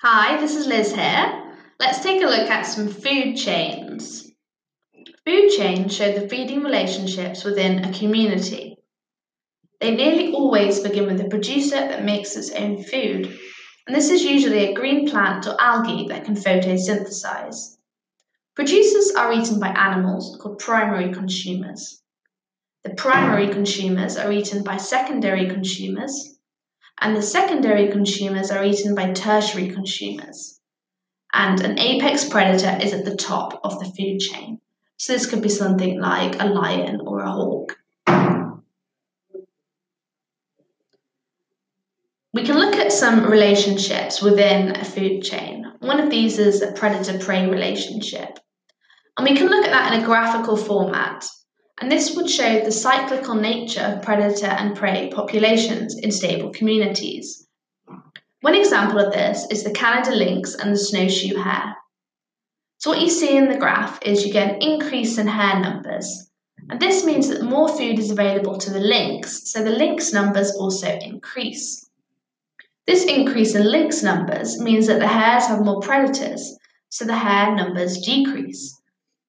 Hi, this is Liz here. Let's take a look at some food chains. Food chains show the feeding relationships within a community. They nearly always begin with a producer that makes its own food, and this is usually a green plant or algae that can photosynthesize. Producers are eaten by animals called primary consumers. The primary consumers are eaten by secondary consumers, and the secondary consumers are eaten by tertiary consumers. And an apex predator is at the top of the food chain. So this could be something like a lion or a hawk. We can look at some relationships within a food chain. One of these is a predator prey relationship. And we can look at that in a graphical format and this would show the cyclical nature of predator and prey populations in stable communities. One example of this is the Canada lynx and the snowshoe hare. So, what you see in the graph is you get an increase in hare numbers, and this means that more food is available to the lynx, so the lynx numbers also increase. This increase in lynx numbers means that the hares have more predators, so the hare numbers decrease.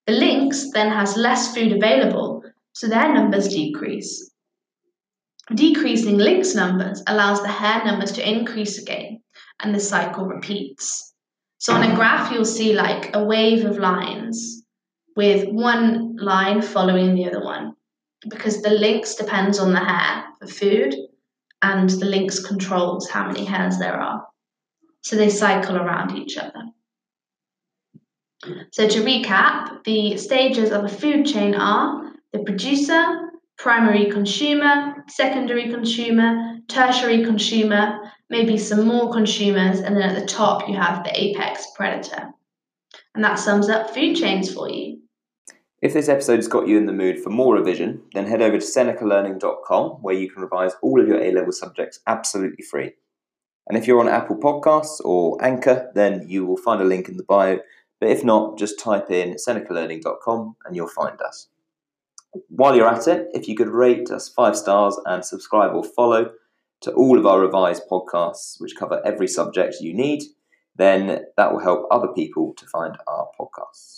The lynx then has less food available, so their numbers decrease. Decreasing lynx numbers allows the hare numbers to increase again, and the cycle repeats. So on a graph, you'll see like a wave of lines with one line following the other one because the lynx depends on the hare for food and the lynx controls how many hares there are. So they cycle around each other. So to recap, the stages of a food chain are the producer, primary consumer, secondary consumer, tertiary consumer, maybe some more consumers, and then at the top you have the apex predator. And that sums up food chains for you. If this episode has got you in the mood for more revision, then head over to senecalearning.com where you can revise all of your A level subjects absolutely free. And if you're on Apple Podcasts or Anchor, then you will find a link in the bio but if not, just type in senecalearning.com and you'll find us. While you're at it, if you could rate us five stars and subscribe or follow to all of our revised podcasts, which cover every subject you need, then that will help other people to find our podcasts.